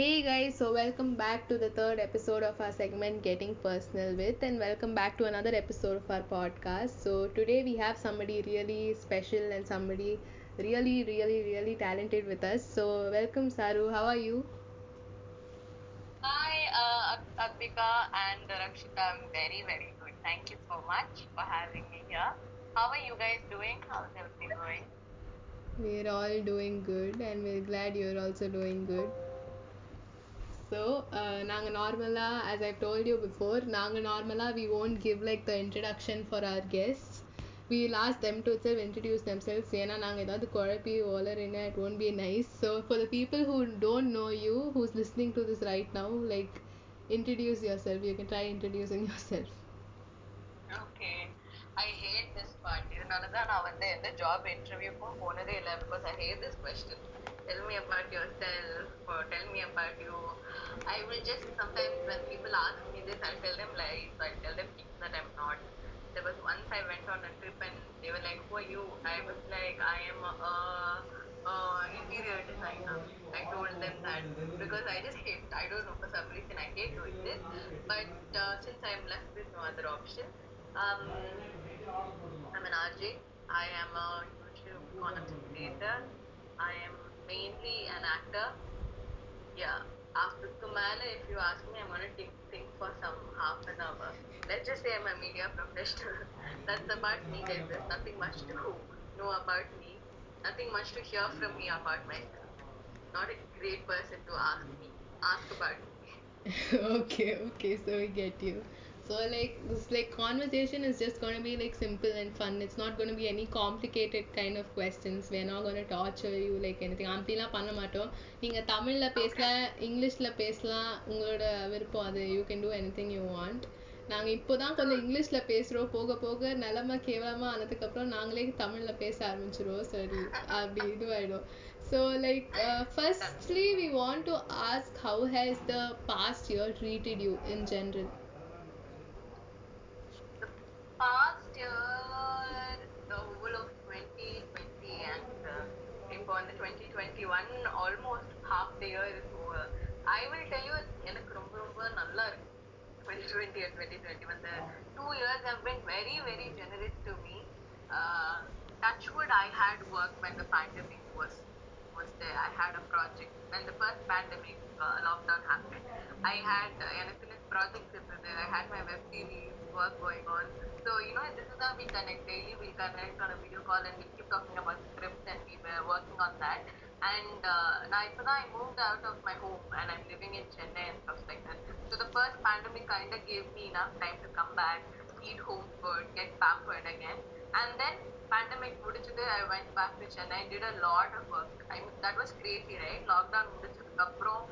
Hey guys, so welcome back to the third episode of our segment Getting Personal With, and welcome back to another episode of our podcast. So, today we have somebody really special and somebody really, really, really talented with us. So, welcome Saru, how are you? Hi, uh, Advika and Rakshita. I'm very, very good. Thank you so much for having me here. How are you guys doing? How's everything going? We're all doing good, and we're glad you're also doing good so நாங்கள் நார்மலாக as I told you before நாங்கள் நார்மலாக we won't give like the introduction for our guest we lost them to self introduce them cells ஏன்னா நாங்கள் ஏதாவது குழப்பி ஓலரினா it won't be nice so for the people who don't know you whose listening to this right now like introduce yourself you can try introducing yourself Okay. I hate this part. இதனால தான் நான் வந்து எந்த job இன்டர்வியூக்கும் போனதே இல்லை because I hate this question. Tell me about yourself or tell me about you. I will just sometimes when people ask me this, I tell them lies. I tell them things that I'm not. There was once I went on a trip and they were like, "Who are you?" I was like, "I am a, a interior designer." I told them that because I just hate. I don't know for some reason I hate doing this. But uh, since I'm left with no other option, um, I'm an RJ. I am a YouTube content creator. I am mainly an actor. Yeah. After Kumala, if you ask me, I'm gonna think, think for some half an hour. Let's just say I'm a media professional. That's about me. There's nothing much to know about me. Nothing much to hear from me about myself. Not a great person to ask me. Ask about me. okay okay so we get you so like this like conversation is just going to be like simple and fun it's not going to be any complicated kind of questions we're not going to torture you like anything அப்படிலாம் பண்ண மாட்டோம் நீங்கள் தமிழில் பேசலாம் இங்கிலீஷில் பேசலாம் உங்களோட விருப்பம் அது you can do anything you want நாங்கள் இப்போ தான் கொஞ்சம் இங்கிலீஷில் பேசுகிறோம் போக போக நிலமை கேவலமாக ஆனதுக்கப்புறம் நாங்களே தமிழில் பேச ஆரம்பிச்சிருவோம் சரி அப்படி இதுவாயிடும் so like uh, firstly we want to ask how has the past year treated you in general the past year, the whole of 2020 and uh, இப்போ வந்து 2021 almost half the year is over. I will tell you எனக்கு ரொம்ப ரொம்ப நல்லா இருக்கு 2020 and 2021 the two years have been very very generous to me uh, touchwood I had work when the pandemic was was there I had a project when the first pandemic uh, lockdown happened I had uh, எனக்கு projects இருந்தது I had my web series work going on so you know this is how we connect daily we connect on a video call and we keep talking about scripts and we were working on that and uh, now so now I moved out of my home and I'm living in Chennai and stuff like that so the first pandemic kind of gave me enough time to come back eat home food get pampered again and then pandemic முடிச்சது I went back to Chennai did a lot of work I mean that was crazy right lockdown முடிச்சதுக்கு அப்புறம்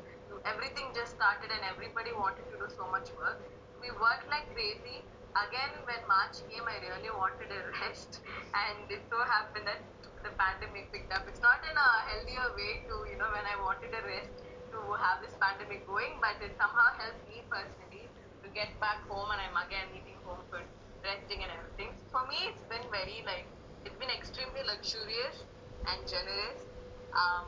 everything just started and everybody wanted to do so much work. We worked like crazy. Again when March came I really wanted a rest. And it so happened that the pandemic picked up. It's not in a healthier way to you know when I wanted a rest to have this pandemic going but it somehow helped me personally to get back home and I'm again eating home food resting and everything. For me it's been very like it's been extremely luxurious and generous. Um,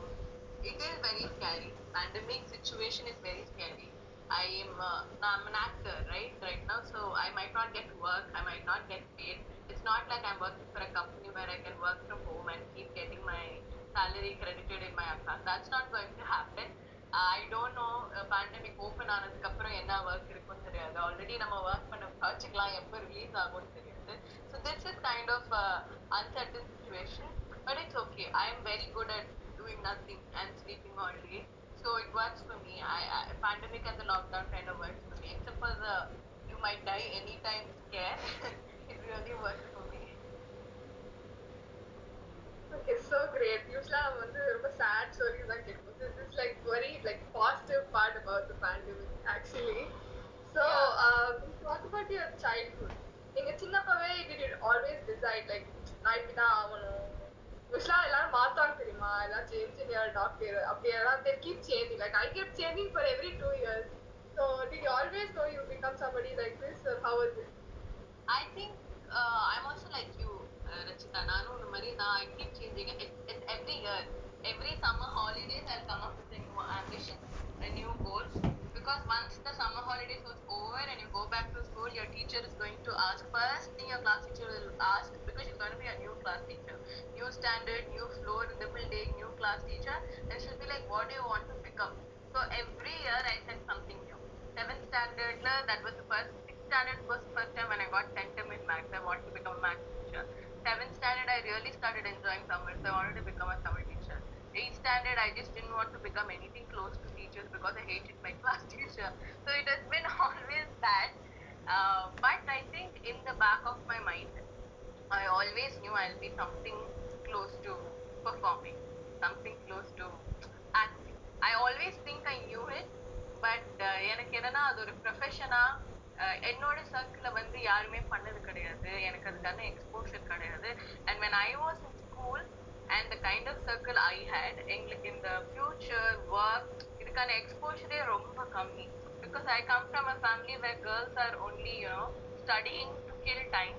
it is very scary. Pandemic situation is very scary. I am uh, I'm an actor, right? Right now, so I might not get work. I might not get paid. It's not like I'm working for a company where I can work from home and keep getting my salary credited in my account. That's not going to happen. I don't know pandemic open ஆனதுக்கு அப்புறம் என்ன work இருக்கும்னு தெரியாது already நம்ம work பண்ண ப்ராஜெக்ட்லாம் எப்போ release ஆகும்னு தெரியாது so this is kind of uncertain situation but it's okay I am very good at doing nothing and sleeping all day. So it works for me. I, I pandemic and the lockdown kind of works for me. Except for the you might die anytime scare. it really works for me. Okay, so great. Usually I'm வந்து ரொம்ப sad stories தான் கேட்போம். This is like very like positive part about the pandemic actually. So Yeah. uh, talk about your childhood. நீங்க சின்னப்பவே did you always decide like நான் இப்படிதான் ஆகணும் விஷா எல்லாரும் மாத்தாங்க தெரியுமா? எல்லாம் சேஞ்ச் ஹியர் டாக்டர் அப்படி எல்லாம் they keep changing. Like I keep changing for every two years. So do you always know you become somebody like this or how is it? I think uh, I'm also like you uh, Rakshita. நானும் இந்த மாதிரி நான் I keep changing. It, it's every year. Every summer holidays I come up with a new ambition a new goal. Because once the summer holidays also and you go back to school, your teacher is going to ask first thing your class teacher will ask because she's going to be a new class teacher, new standard, new floor in the building, new class teacher, and she'll be like, "What do you want to pick up?" So every year I said something new. Seventh standard, that was the first. Sixth standard was the first time when I got centum in maths. I wanted to become a maths teacher. Seventh standard, I really started enjoying Tamil, so I wanted to become a Tamil teacher Eighth standard, I just didn't want to become anything close to teachers because I hated my class teacher. So it has been always that. Uh, but I think in the back of my mind, I always knew I'll be something close to performing, something close to acting. I always think I knew it, but uh, எனக்கு என்னன்னா அது ஒரு ப்ரொஃபஷனா என்னோட சர்க்கிளில் வந்து யாருமே பண்ணது கிடையாது எனக்கு அதுக்கான எக்ஸ்போஷர் கிடையாது and when I was in school and the kind of circle I had எங்களுக்கு இந்த ஃபியூச்சர் ஒர்க் இதுக்கான எக்ஸ்போஷரே ரொம்ப கம்மி because I come from a family where girls are only you know studying to kill time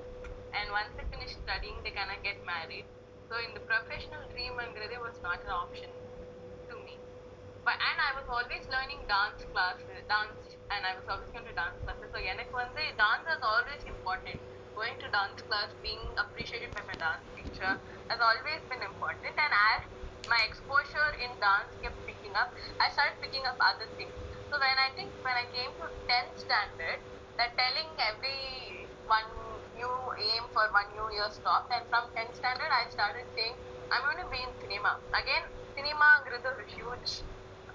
and once they finish studying they cannot get married so in the professional dream angrade was not an option to me but and I was always learning dance classes dance and I was always going to dance classes so எனக்கு வந்து dance is always important going to dance class being appreciated by my dance teacher has always been important. And as my exposure in dance kept picking up I started picking up other things. So when I think when I came to 10th standard that telling every one new aim for one new year stopped. And from 10th standard I started saying I'm going to be in cinema. Again cinema is a huge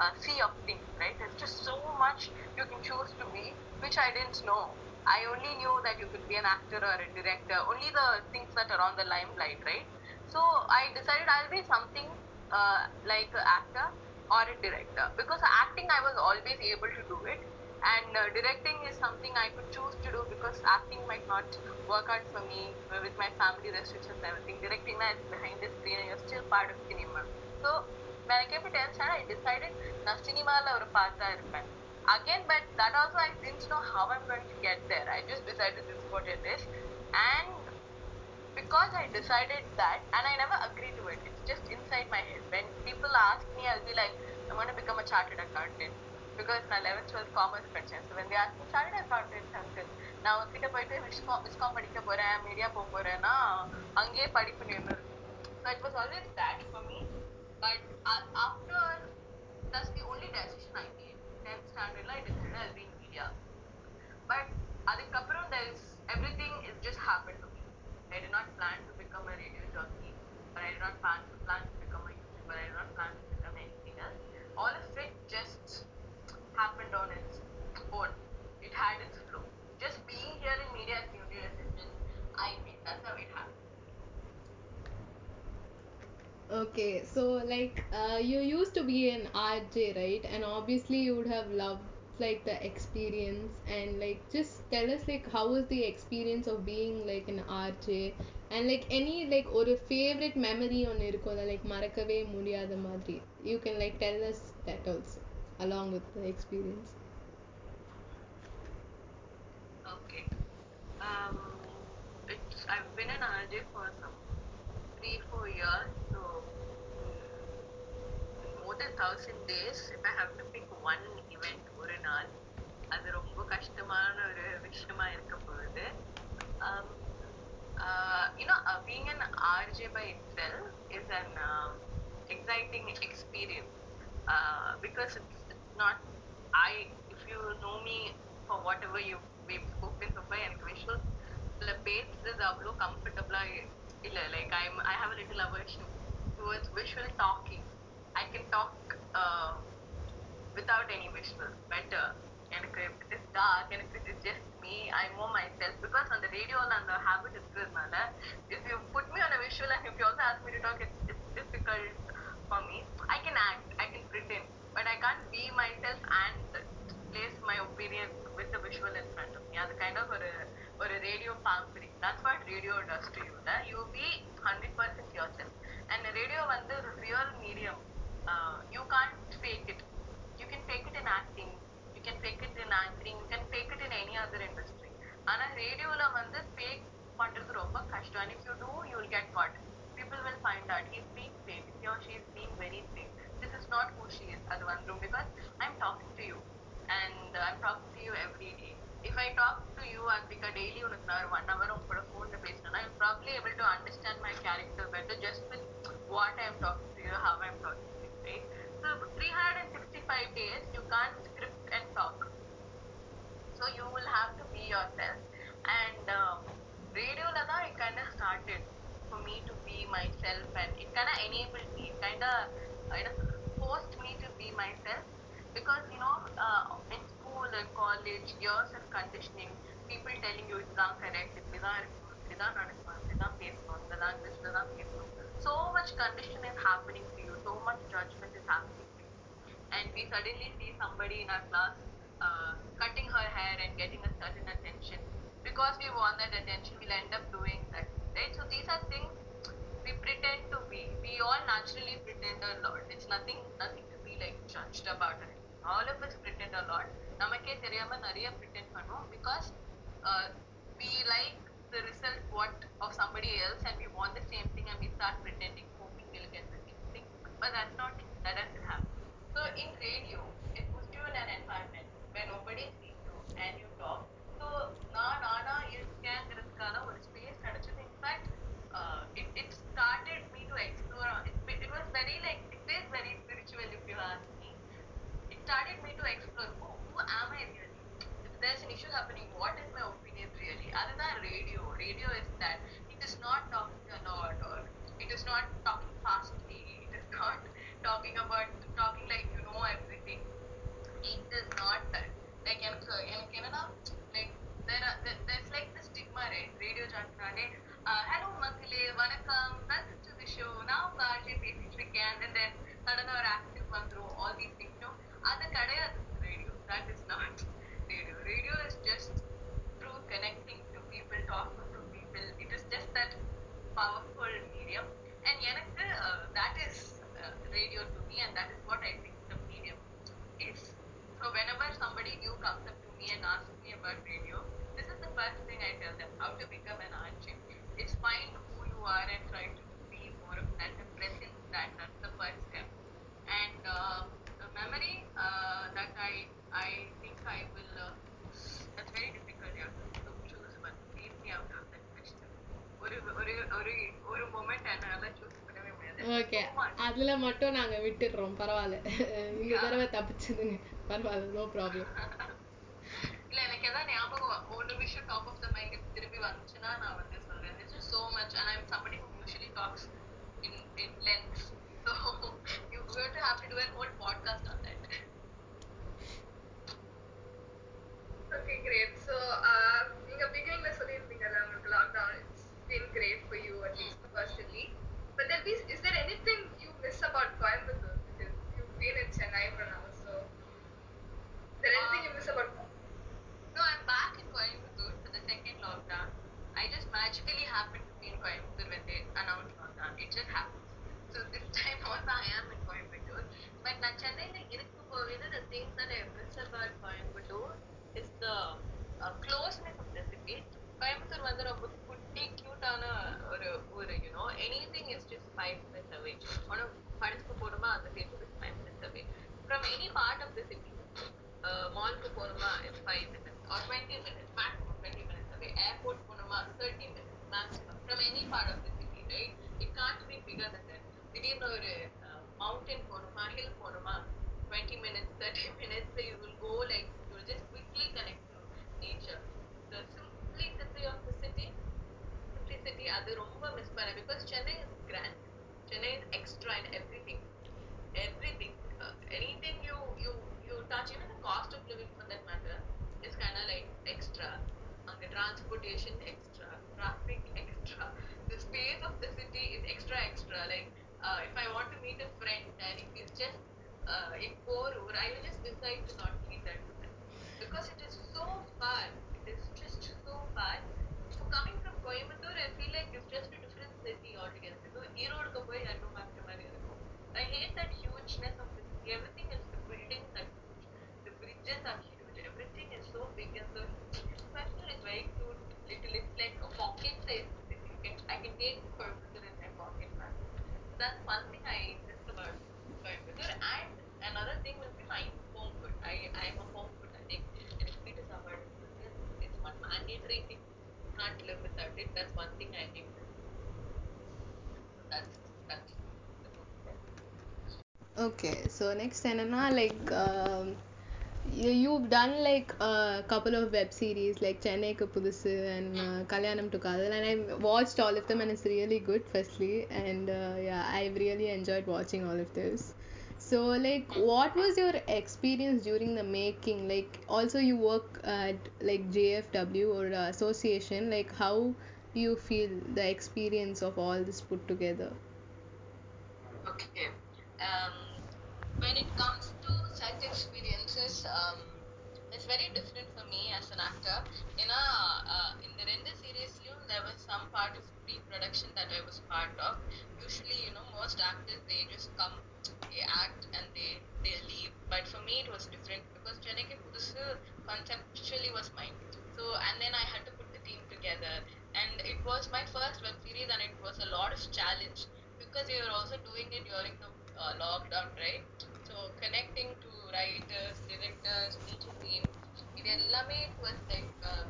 uh, sea of things right? There's just so much you can choose to be which I didn't know I only knew that you could be an actor or a director only the things that are on the limelight right so I decided I'll be something uh, like an actor or a director because acting I was always able to do it and uh, directing is something I could choose to do because acting might not work out for me uh, with my family restrictions and everything. Directing is behind the screen and you're still part of cinema. So when I came to 10th standard, I decided நான் சினிமாவில் ஒரு பார்த்தா இருப்பேன் again but that also I didn't know how I'm going to get there. I just decided this is what it is and because I decided that and I never agreed to it. It's just inside my head. When people ask me, I'll be like, I'm going to become a chartered accountant. Because நான் 11th 12th commerce படிச்சேன் so when they ask me chartered accountant uncle நான் உங்ககிட்ட போயிட்டு viscom viscom படிக்க போறேன் media போக போறேன்னா அங்கேயே படிப்பு நின்று so it was always that for me but after that's the only decision I made tenth ஸ்டாண்டர்ட்ல I decided I be in media but அதுக்கப்புறம் there is everything is just happened to me I did not plan to become a radio jockey but I did not plan to plan to become a YouTuber I did not plan to become anything else all of it just happened on its own it had its flow just being here in media as the only decision I made that's how it happened Okay, so like uh, you used to be an RJ, right? And obviously you would have loved like the experience and like just tell us like how was the experience of being like an RJ and like any like ஒரு favorite memory ஒன்னு இருக்கும்ல like மறக்கவே முடியாத மாதிரி you can like tell us that also along with the experience Okay. Um, it's I've been an RJ for some three, four years, so mm, more than thousand days. If I have to pick one event ஒரு நாள் அது ரொம்ப கஷ்டமான ஒரு விஷயமா இருக்க போகுது um, uh, you know uh, being an RJ by itself is an um, exciting experience uh, because it's, it's not I if you know me for whatever you we've spoken so far எனக்கு visual ல பேசுறது அவ்வளோ கம்ஃபர்டபுளா இல்ல like I I have a little aversion towards visual talking I can talk uh, without any visuals better எனக்கு if it is dark and if it is just me I know myself because அந்த ரேடியோல அந்த habit இருக்கிறதுனால if you put me on a visual and if you also ask me to talk it's, it's difficult for me I can act I can pretend but I can't be myself and place my opinion with the visual in front of me அது kind of ஒரு ஒரு radio pampering that's what radio does to you that you be 100% yourself and radio வந்து ஒரு real medium uh, you can't fake it you can fake it in acting you can fake it in anchoring you can fake it in any other industry ஆனா ரேடியோல வந்து fake பண்றது ரொம்ப கஷ்டம் and if you do you will get caught people will find out he's being fake he or she is being very fake this is not who she is அது வந்துரும் because I'm talking to you and uh, I'm I'm talking to you every day. If I talk to you, Anvika, daily உனக்கு நான் ஒரு one hour உங்க கூட phone ல பேசினேன்னா, you're probably able to understand my character better just with what I'm talking to you, how I'm talking to you, right? So 365 days, you can't script and talk. So you will have to be yourself. And um, radio la தான் it kind of started for me to be myself and it kind of enabled me, it kind of you know, forced me to be myself because you know uh, in school and college years of conditioning people telling you இதுதான் correct இப்படிதான் இருக்கணும் இப்படிதான் நடக்கணும் இப்படிதான் பேசணும் இங்கதான் இங்கிலீஷ்ல தான் பேசணும் so much condition is happening to you so much judgment is happening to you and we suddenly see somebody in our class uh, cutting her hair and getting a certain attention because we want that attention we'll end up doing that right so these are things we pretend to be we all naturally pretend a lot it's nothing nothing to be like judged about it all of us pretend a lot நமக்கே தெரியாம நிறைய pretend பண்ணுவோம் because uh, we like the result what of somebody else and we want the same thing and we start pretending hoping we'll but that's not that doesn't happen. So in radio it you in an environment where nobody okay அதுல மட்டும் நாங்க விட்டுடுறோம் பரவால்ல இந்த தடவ தப்பிச்சதுங்க பரவால்ல:athula mattum naanga vittudurom paravaala intha thadava thappichathunga paravaala no problem the mind திரும்பி வந்துச்சுன்னா நான் வந்து சொல்றேன் this is so much and I'm somebody who usually talks in in length so you going to have to do an whole podcast on that Okay, great. So, uh, நீங்க beginningல சொல்லியிருந்தீங்கல்ல, உங்களுக்கு lockdown, it's been great for you, at least personally. But there is, is there anything you miss about Coimbatore? Because you've been in Chennai for now, so is there anything you miss about no I'm back in Coimbatore for the second lockdown I just magically happened to be in Coimbatore when they announced lockdown it just happens so this time also I am in Coimbatore but நான் சென்னையில இருக்கும்போது the things that I miss about Coimbatore is the uh, closeness of the city Coimbatore வந்து ரொம்ப குட்டி கியூட்டான ஒரு ஊரு you know anything is just five minutes away உனக்கு படத்துக்கு போகணுமா அந்த theatre is five minutes away from any part of the city uh, மால்க்கு போகணுமா it's five minutes or twenty minutes maximum twenty minutes away airport போகணுமா thirty minutes maximum from any part of the city right it can't be bigger than that திடீர்னு ஒரு uh, mountain போகணுமா hill போகணுமா 20 minutes 30 minutes so you will go like simplicity அது ரொம்ப miss பண்ணேன் because Chennai is grand Chennai is extra in everything everything uh, anything you you you touch even the cost of living for that matter is kind of like extra அங்க transportation extra traffic extra the space of the city is extra extra like uh, if I want to meet a friend and if it's just uh, in Porur I will just decide to not meet that friend because it is so far it is just so far so coming from coimbatore I feel like it's just a different city altogether. you know ஈரோடுக்கு போய் லட்டு சாப்பிட்ட மாதிரி இருக்கும்:erodukku I hate that hugeness of the city. Everything is the buildings are huge. The bridges are huge. Everything is so big and so coimbatore is very cute little it's like a pocket size city. Can I can take coimbatore in my pocket man that's one thing I miss about coimbatore. And another thing will be my home food. I I'm a home food addict. எனக்கு வீட்டு சாப்பாடு வந்து it's mandatory thing not live without it. That's one thing I Okay, so next, Anna, like. Um, you've done like a couple of web series like Chennai Kapudusu and uh, Kalyanam to Kadal and I watched all of them and it's really good firstly and uh, yeah I've really enjoyed watching all of those so like what was your experience during the making? Like also you work at like jfw or association. Like how do you feel the experience of all this put together? Okay. Um, when it comes to such experiences um, it's very different for me as an actor. In a uh, in the render series there was some part of pre-production that i was part of. Usually you know most actors they just come they act, and they they leave. But for me, it was different because Chennai Pudusu conceptually was mine. So, and then I had to put the team together, and it was my first web series, and it was a lot of challenge because we were also doing it during the uh, lockdown, right? So connecting to writers, directors, meeting team, இது எல்லாமே it was like uh,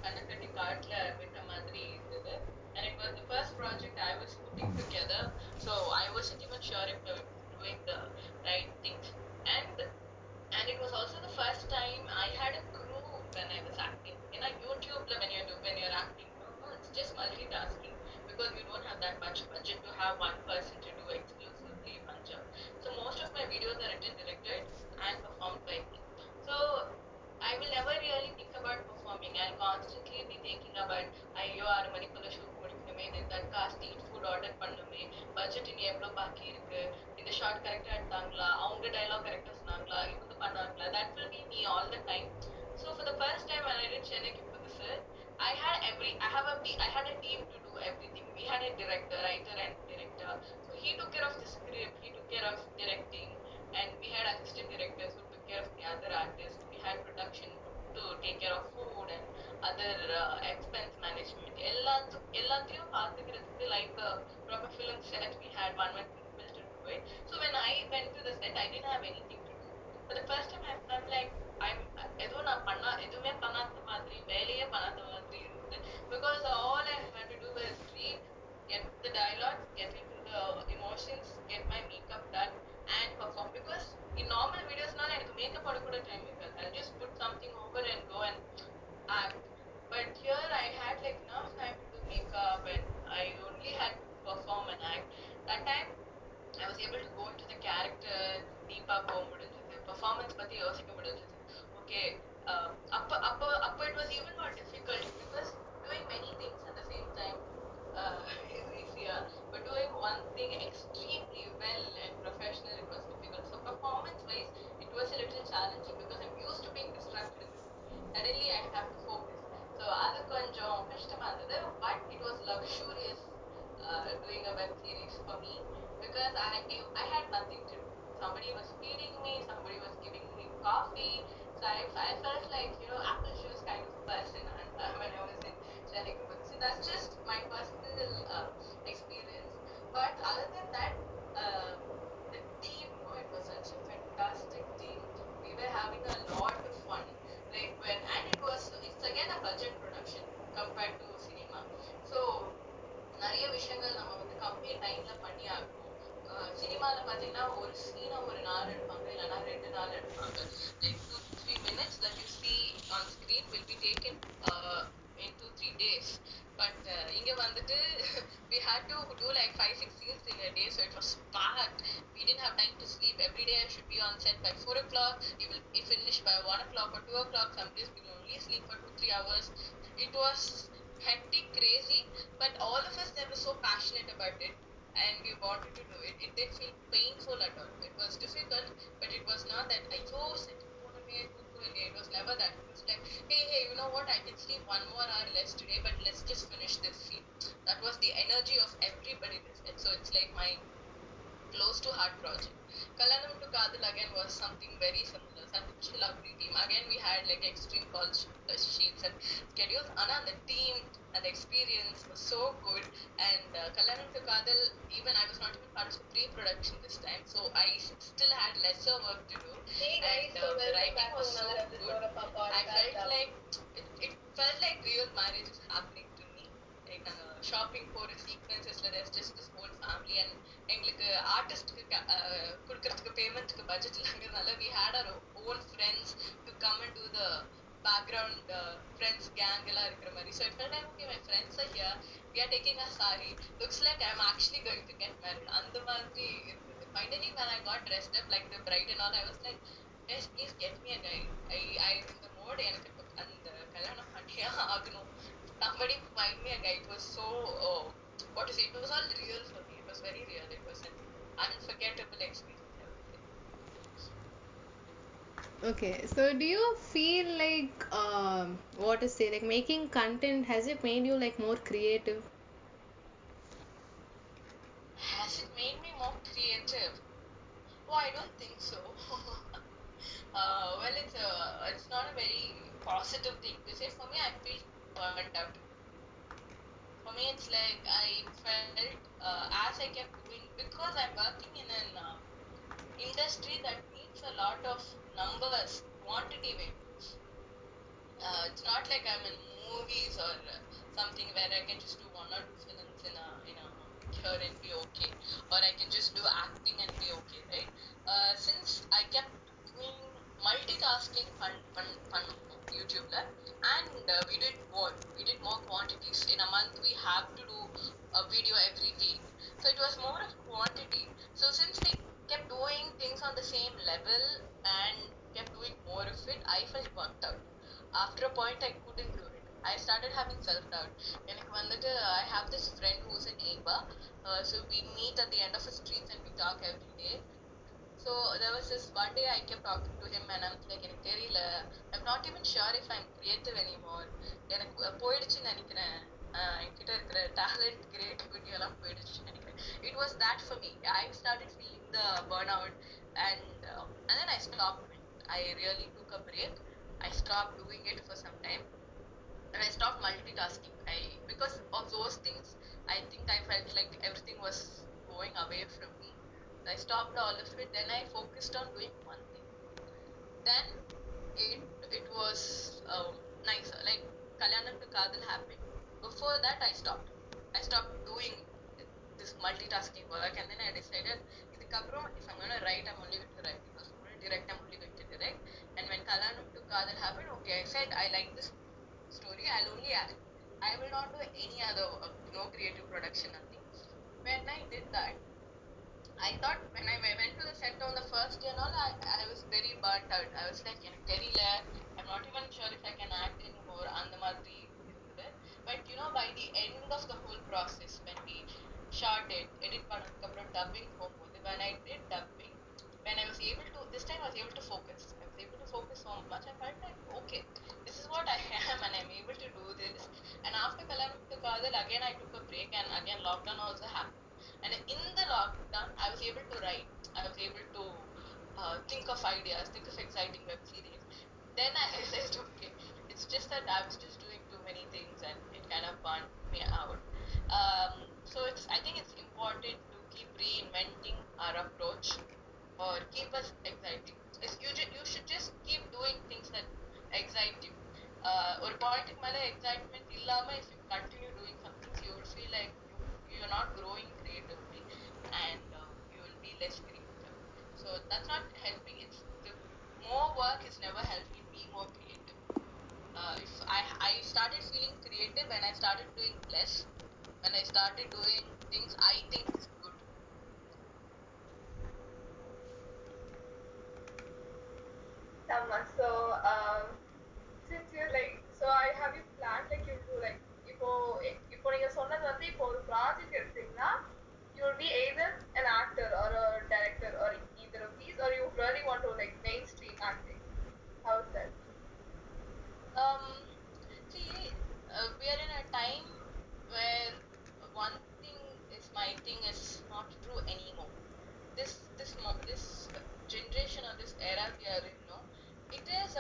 compared to cinema. So நிறைய விஷயங்கள் நம்ம வந்து கம்மி டைம்ல பண்ணி ஆகணும் சினிமால பாத்தீங்கன்னா ஒரு சீனை ஒரு நாள் எடுப்பாங்க இல்லைன்னா ரெண்டு நாள் எடுப்பாங்க like two three minutes that you see on screen will be taken uh, in two three days but uh, இங்க வந்துட்டு we had to do like five six scenes in a day so it was packed we didn't have time to sleep every day I should be on set by four o'clock we will be finished by one o'clock or two o'clock some days we will only sleep for two three hours it was hectic crazy but all of us were so passionate about it and we wanted to do it. It didn't feel painful at all. It was difficult, but it was not that I so set it was never that. It was like, hey, hey, you know what? I can sleep one more hour less today, but let's just finish this scene. That was the energy of everybody. So it's like my close to heart project. Kalyanam to Kadal again was something very similar. Such a lovely team. Again, we had like extreme call uh, sheets and schedules. Anna, the team and the experience was so good. And uh, Kalyanam to Kadal, even I was not even part of the pre-production this time, so I still had lesser work to do. Hey guys, and so uh, the welcome writing was so good. episode of our I felt like it, it felt like real marriage is happening to me. Like நாங்கள் shopping போகிற சீக்வன்சஸில் there's just this whole family and எங்களுக்கு ஆர்டிஸ்ட்க்கு கொடுக்கறதுக்கு பேமெண்ட்க்கு budget இல்லாங்கிறதுனால we had our own friends to come and do the background uh, friends gang எல்லாம் இருக்கிற மாதிரி so it felt like okay my friends are here we are taking a sari looks like I'm actually going to get married அந்த மாதிரி இருந்தது finally when I got dressed up like the bride and all I was like guys please get me a guy I I am in the mode எனக்கு இப்ப அந்த கல்யாணம் பண்ணியே ஆகணும் somebody find me a guy it was so oh, what to say it was all real for me it was very real it was an unforgettable experience I would say. Okay, so do you feel like um, what to say, like making content has it made you like more creative? Has it made me more creative? Oh, I don't think so. uh, well, it's a, it's not a very positive thing to say. For me, I feel burnt out. For me, it's like I felt uh, as I kept doing because I'm working in an uh, industry that needs a lot of numbers, quantity way. Uh, it's not like I'm in movies or uh, something where I can just do one or two films in a in a year and be okay, or I can just do acting and be okay, right? Uh, since I kept doing multitasking fun fun fun YouTube la, and uh, we did more, we did more quantities. In a month, we have to do a video every week, so it was more of quantity. So since we kept doing things on the same level and kept doing more of it, I felt burnt out. After a point, I couldn't do it. I started having self-doubt. எனக்கு வந்துட்டு I have this friend who's in ABA. Uh, so we meet at the end of the streets and we talk every day. So there was this one day I kept talking to him and I'm like எனக்கு தெரியல I'm not even sure if I'm creative anymore எனக்கு அஹ் போயிடுச்சுன்னு நினைக்கிறேன் அஹ் என்கிட்ட இருக்கிற talent creativity எல்லாம் போயிடுச்சுன்னு நினைக்கிறேன் it was that for me I started feeling the burnout and uh, and then I stopped it. I really took a break I stopped doing it for some time and I stopped multitasking. I because of those things, I think I felt like everything was going away from me. I stopped all of it. Then I focused on doing one thing. Then it it was um, nice. Like Kalyanam to Kadal happened. Before that, I stopped. I stopped doing this multitasking work, and then I decided, இதுக்கப்புறம் if I'm gonna write, I'm only going to write. If I'm going to direct, I'm only going to direct. And when Kalyanam to Kadal happened, okay, I said I like this story. I'll only act. I will not do any other work, no creative production, nothing. When I did that, I thought when I went to the set on the first day and all, I, I was very burnt out. I was like, எனக்கு தெரியல I'm not even sure if I can act anymore. அந்த மாதிரி இருந்தது. But you know, by the end of the whole process, when we shot it, edit பண்ணதுக்கு அப்புறம் dubbing போகும்போது, when I did dubbing, when I was able to, this time I was able to focus. I was able to focus so much. I felt like, okay, this is what I am and I'm able to do this. And after Kalanam to Kadal, again I took a break and again lockdown also happened. And in the lockdown, I was able to write. I was able to uh, think of ideas, think of exciting web series. Then I realized, okay, it's just that I was just doing too many things and it kind of burnt me out. Um, so it's, I think it's important to keep reinventing our approach or keep us exciting. It's, you, ju- you should just keep doing things that excite you. Uh, ஒரு பாயிண்ட்டுக்கு மேல excitement இல்லாம if you continue doing Started feeling creative when I started doing less when I started doing things I think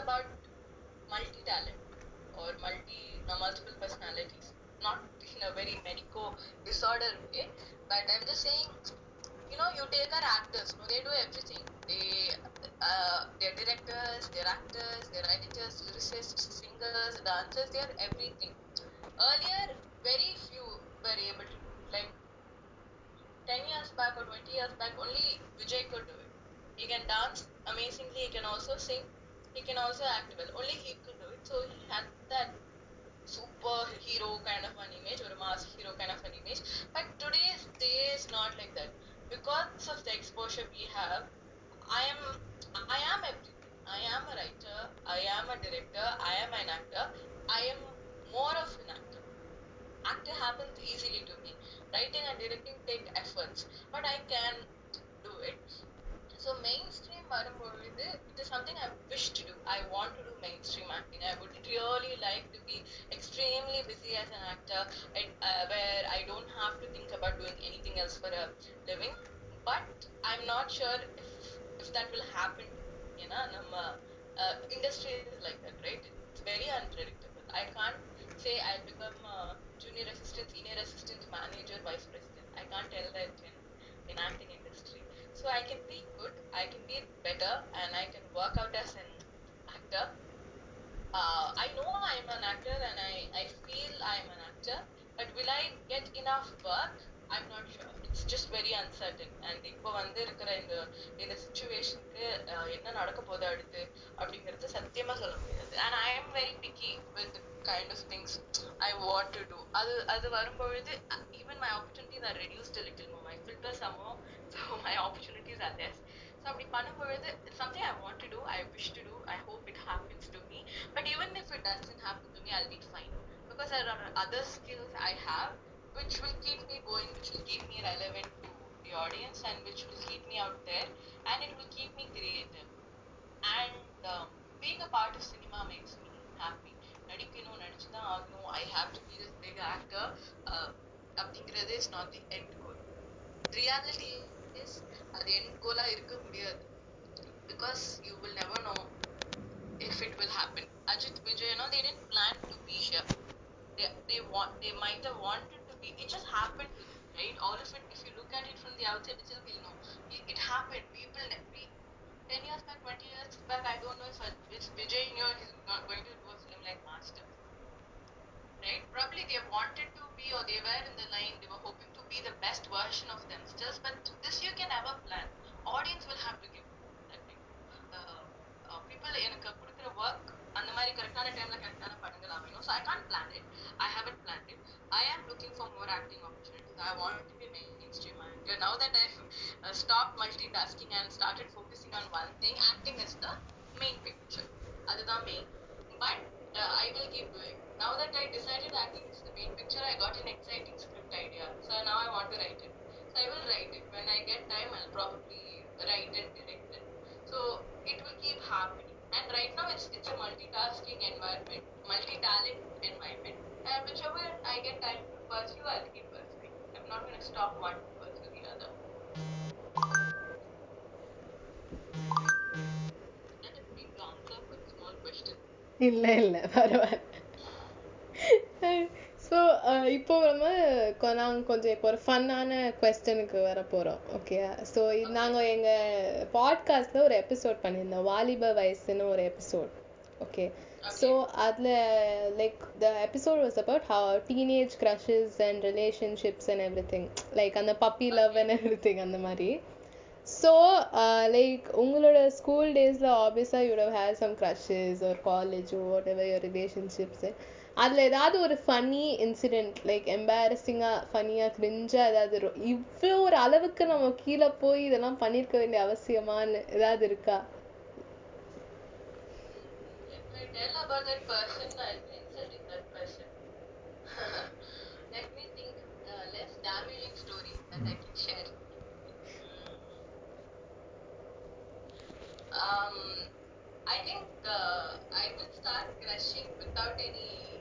about multi talent or multi uh, multiple personalities. Not in a very medico disorder way, but I'm just saying you know, you take our actors, no, they do everything. They, uh, they're directors, they're actors, they're writers, lyricists, singers, dancers, they're everything. Earlier, very few, were able to. Like 10 years back or 20 years back, only Vijay could do it. He can dance amazingly, he can also sing, he can also act well. Only he could do it. So he had that superhero kind of an image or a mass hero kind of an image. But today's day is not like that. Because of the exposure we have, I am I am everything. I am a writer, I am a director, I am an actor, I am more of an actor. Acting happens easily to me. Writing and directing take efforts, but I can do it So mainstream வரும்பொழுது it is something I wish to do. I want to do mainstream acting. I would really like to be extremely busy as an actor and, uh, where I don't have to think about doing anything else for a living. But I'm not sure if, if that will happen. ஏன்னா நம்ம uh, industry is like that, right? It's very unpredictable. I can't say I'll become a junior assistant, senior assistant, manager, vice president. I can't tell that in, in acting industry. So I can be good, I can be better, and I can work out as an actor. Uh, I know I'm an actor and I, I feel I'm an actor, but will I get enough work? I'm not sure. It's just very uncertain. And இப்போ வந்து இருக்கிற இந்த இந்த சுச்சுவேஷனுக்கு என்ன நடக்க போகுது அடுத்து அப்படிங்கிறது சத்தியமா சொல்ல முடியாது and I am very picky with the kind of things I want to do அது அது வரும்பொழுது uh, even my opportunities are reduced a little more my filters are more so my opportunities are less so அப்படி பண்ணும்பொழுது it's something I want to do I wish to do I hope it happens to me but even if it doesn't happen to me I'll be fine because there are other skills I have which will keep me going which will keep me relevant to the audience and which will keep me out there and it will keep me creative and um, being a part of cinema makes me happy நடிக்கணும் நடிச்சுதான் ஆகணும் I have to be this big actor அப்படிங்கிறது is not the end goal reality is அது end Cola இருக்க முடியாது because you will never know if it will happen ajit vijay you know they didn't plan to be here they, they want they might have wanted to be it just happened to them right all of it if you look at it from the outside itself you'll know it, it happened people ne- we 10 years back 20 years back i don't know if, if vijay knew he's not going to do a film like master right probably they wanted to be or they were in the line they were hoping to be the best version of themselves but this you can never plan audience will have to give that thing uh, uh, people எனக்கு கொடுக்குற work அந்த மாதிரி கரெக்டான டைம்ல கரெக்டான படங்கள் அமையணும் so I Khan plan it I heaven plan it I ஆம் looking for more acting opportunities I want to be main stream actor now that I stop multi tasking and started focusing on one thing acting is the main picture அதுதான் main but I will keep doing now that I decided acting is the main picture I got an exciting script idea so now I want to write it so I will write it when I get time I'll probably write and direct it so it will keep happening. And right now it's it's a multitasking environment, multi-talent environment. And whichever I get time to pursue, I'll keep pursuing. I'm not gonna stop one to pursue the other. That is big answer for a small question. இல்லை இல்லை பரவாயில்ல so இப்போ நம்ம கொ- நாங்க கொஞ்சம் இப்போ ஒரு ஃபன்னான கொஸ்டனுக்கு வர போகிறோம் ஓகே ஸோ நாங்கள் எங்கள் பாட்காஸ்ட்டில் ஒரு எபிசோட் பண்ணியிருந்தோம் வாலிப வயசுன்னு ஒரு எபிசோட் ஓகே ஸோ அதில் like the episode was about how teenage crushes and relationships and everything like அந்த puppy love and everything அந்த மாதிரி. ஸோ லைக் உங்களோட ஸ்கூல் டேஸில் ஆப்வியஸாக you how have some crushes ஒரு college whatever your relationships அதில் ஏதாவது ஒரு ஃபன்னி இன்சிடென்ட் லைக் எம்பாரசிங்காக ஃபன்னியாக கிரிஞ்சாக ஏதாவது இருக்கும் இவ்வளோ ஒரு அளவுக்கு நம்ம கீழே போய் இதெல்லாம் பண்ணியிருக்க வேண்டிய அவசியமான்னு ஏதாவது இருக்கா? Um, I think uh, I will start crushing without any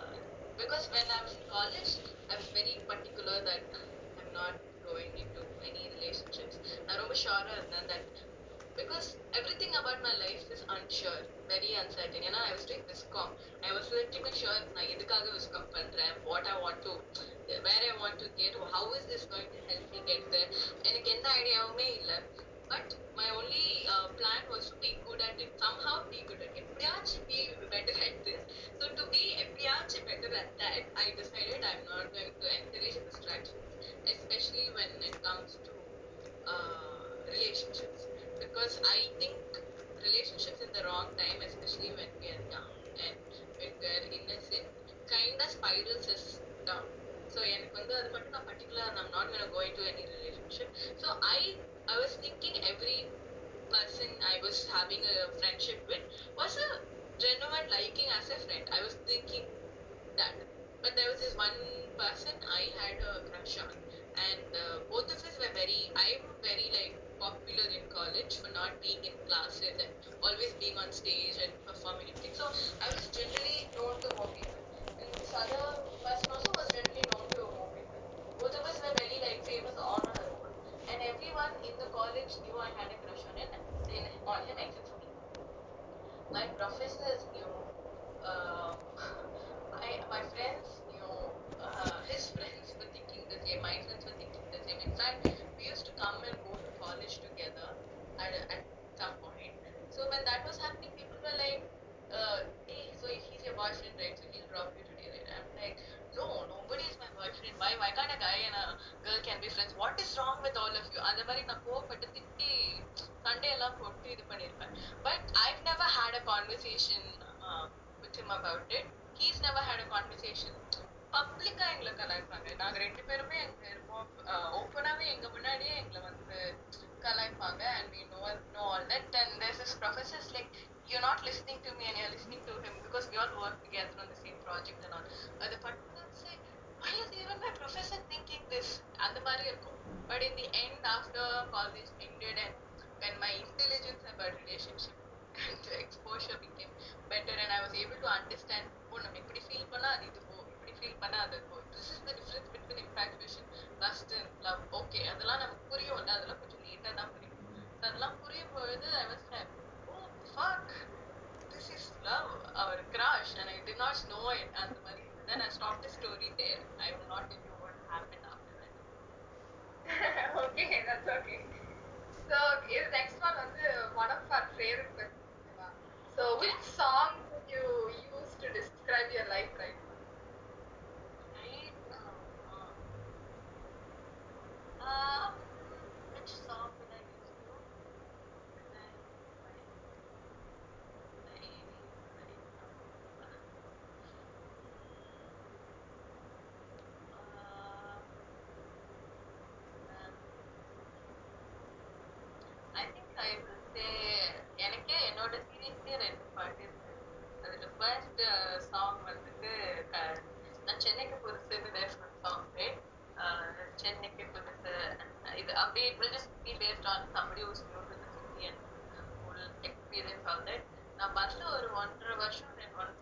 Uh, because when I was in college, I was very particular that not going into any relationships நான் ரொம்ப ஷுவரா இருந்தேன் that because everything about my life is unsure very uncertain ஏன்னா I was doing viscom I was literally sure நான் எதுக்காக viscom பண்றேன் what I want to where I want to get how is this going to help me get there எனக்கு எந்த ஐடியாவுமே இல்லை but my only uh, plan was to be good at it somehow be good at it எப்படியாச்சும் be better at this so to be எப்படியாச்சும் better at that I decided I'm not going to encourage distractions especially when it comes to uh, relationships because I think relationships in the wrong time, especially when we are young and when we are innocent, kind of spirals us down. So எனக்கு வந்து அது மட்டும் நான் particular I'm not gonna go into any relationship. So I I was thinking every person I was having a friendship with was a genuine liking as a friend. I was thinking that. But there was this one person I had a crush on, and uh, both of us were very. I'm very like popular in college for not being in classes and always being on stage and performing and things. So I was generally known to more people, and this other person also was generally known to more people. Both of us were very like famous on our own, and everyone in the college knew I had a crush on him, in, on him except for me My professors knew. Uh, I, my friends knew. Uh, his friends were thinking the same. My friends were thinking the same. In fact, we used to come and go to college together at, at some point. So when that was happening, people were like, uh, "Hey, so he's your boyfriend, right? So he'll drop you today, right?" I'm like, "No, nobody is my boyfriend. Why? Why can't a guy and a girl can be friends? What is wrong with all of you?" அந்த மாதிரி நான் கோவப்பட்டு திட்டி சண்டையெல்லாம் போட்டு இது பண்ணியிருப்பேன் but I've never had a conversation uh, with him about it. He's never had a conversation. பப்ளிக்கா எங்களை கலாய்ப்பாங்க நாங்க ரெண்டு பேருமே அங்க இருப்போம் ஓப்பனாவே எங்க முன்னாடியே எங்களை வந்து கலாய்ப்பாங்க and we know know all that and there's this professors like you're not listening to me and you're listening to him because we all work together on the same project and all அது பட்டு say why is even my professor thinking this அந்த மாதிரி இருக்கும் but in the end after college ended and when my intelligence about relationship and exposure became better and I was able to understand ஓ நம்ம இப்படி feel பண்ணா அது இது போ இப்படி feel பண்ணா அது போ this is the difference between infatuation lust and love okay அதெல்லாம் நமக்கு புரியும்ல based on somebody who's new to the city and will experience all that நான் பஸ்ல ஒரு ஒன்றரை வருஷம் then one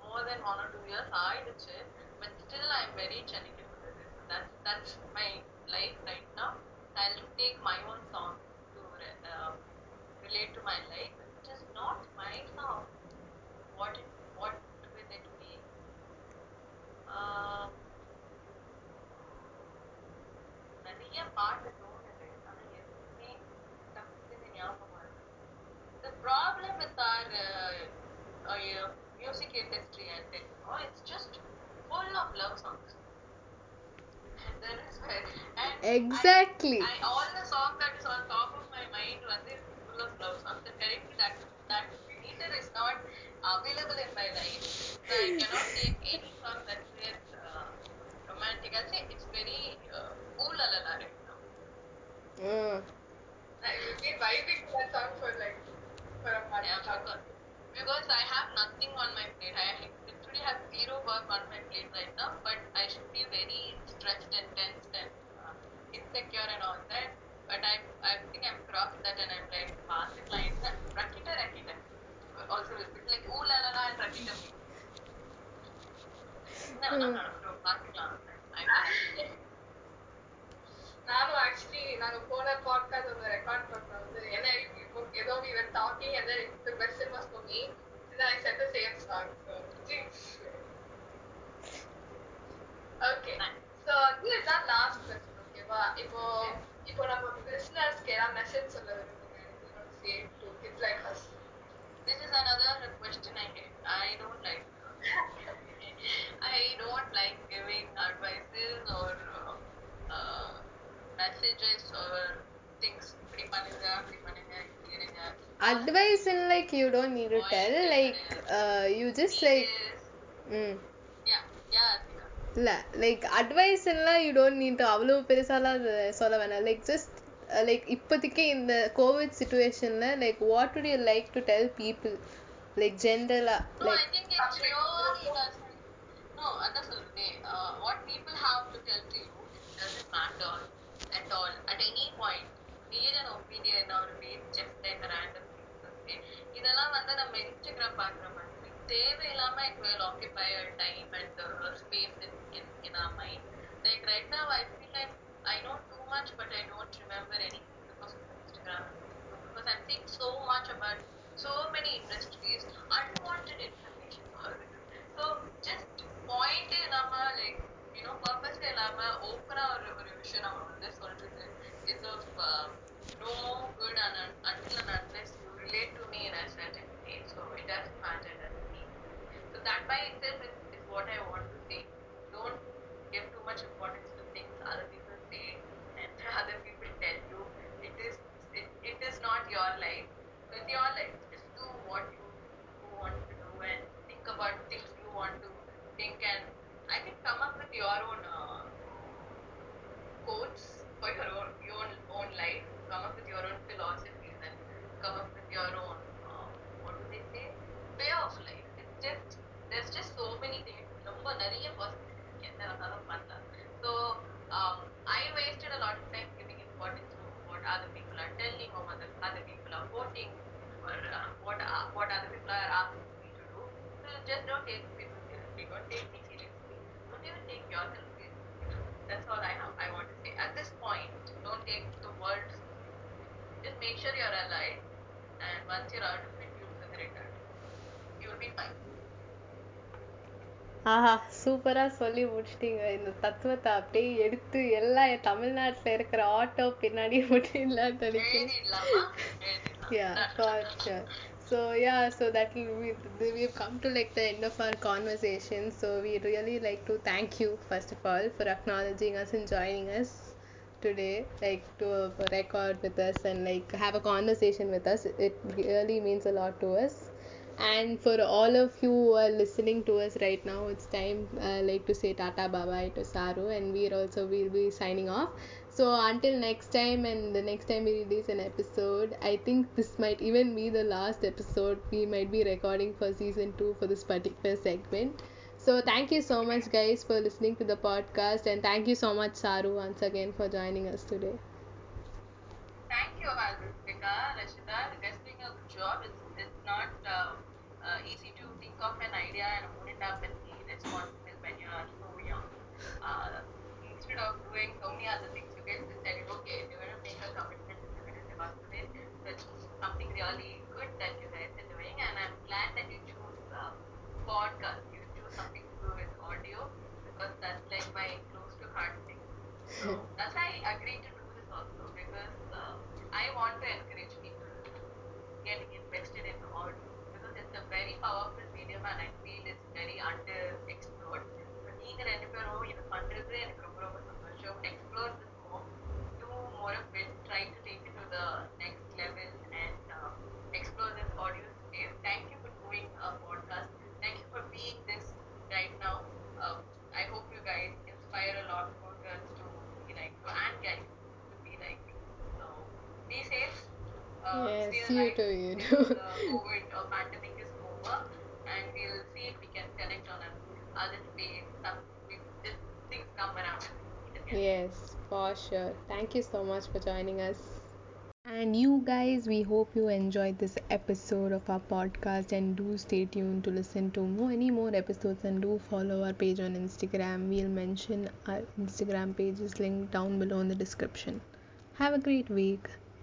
more than one or two years ஆயிடுச்சு but still I'm very சென்னைக்கு புதுசு so that's that's my life right now I'll take my own song to re- uh, relate to my life which is not my song what it what will it be um, நிறைய பாட்டு தோணுது ஆனா problem with our, uh, uh, music industry, I think, oh, it's just full of love songs. exactly. I, I, all the songs that is on top of my mind was is full of love songs. The currently, that that either is not available in my life, so I cannot take any song that is uh, romantic. I'll it's very uh, ooh la la right now. Mm. Uh. Like, we've been vibing to that song for like because I have nothing on my plate. I literally have zero work on my plate right now but I should be very stressed and tense and uh, insecure and all that. But I I think I'm crossed that and I'm like past it like Rakshita Rakshita also a like ooh la la la and Rakshita no no no no no பார்த்துக்கலாம் நானும் actually நாங்கள் போன podcast on the record இப்போ ஏதோ we were talking and then the question was for me and then I said the same song so jinx okay so இதுதான் last question ஓகேவா இப்போ இப்போ நம்ம பிசினஸ்க்கு ஏதாவது மெசேஜ் சொல்ல விரும்புங்க say to kids like us This is another question I hate. I don't like. I don't like giving advices or uh, uh, messages or advice in like you don't need to tell like uh you just like mm இல்ல:illa like advice எல்லாம்:ellaam you don't need to அவ்ளோ பெருசாலாம் சொல்ல வேணாம்:avlo perusalaam solla venaam like just uh like இப்போதைக்கு இந்த:ippothaikku intha COVID situation leh like what would you like to tell people like general ah like all. At any point, be it an opinion or be it just like a random thing. Okay? இதெல்லாம் வந்து நம்ம Instagram பார்க்குற மாதிரி தேவையில்லாம it will occupy our time and uh, space in, in, in our mind. Like right now, I feel like I know too much, but I don't remember anything Make sure you're alive, and once you're out of it, you'll figure it out. You'll be fine. ஆஹா சூப்பரா சொல்லி முடிச்சிட்டீங்க இந்த தத்துவத்தை அப்படியே எடுத்து எல்லா தமிழ்நாட்டுல இருக்கிற ஆட்டோ பின்னாடி விட்டுலாம் நினைக்கிறேன் எழுதிடலாமா? எழுதிடலாம். yeah Done. for sure so yeah so that will we we've come to like the end of our conversation so we really like to thank you first of all for acknowledging us and joining us today like to record with us and like have a conversation with us. It really means a lot to us. And for all of you who are listening to us right now it's time uh, like to say tata bye bye to saru and we're also we'll be signing off. So until next time and the next time we release an episode i think this might even be the last episode we might be recording for season 2 for this particular segment so thank you so much guys for listening to the podcast and thank you so much saru once again for joining us today Thank you, Alvika, Rakshita. Doing a job. It's, it's not uh, uh, easy to think of an idea and own it up and be responsible when you are so young. Uh, instead of doing so many other things, you guys decided, okay, you're to make a commitment we can get Yes, for sure. Thank you so much for joining us. And you guys, we hope you enjoyed this episode of our podcast and do stay tuned to listen to more any more episodes and do follow our page on Instagram. We'll mention our Instagram page is linked down below in the description. Have a great week.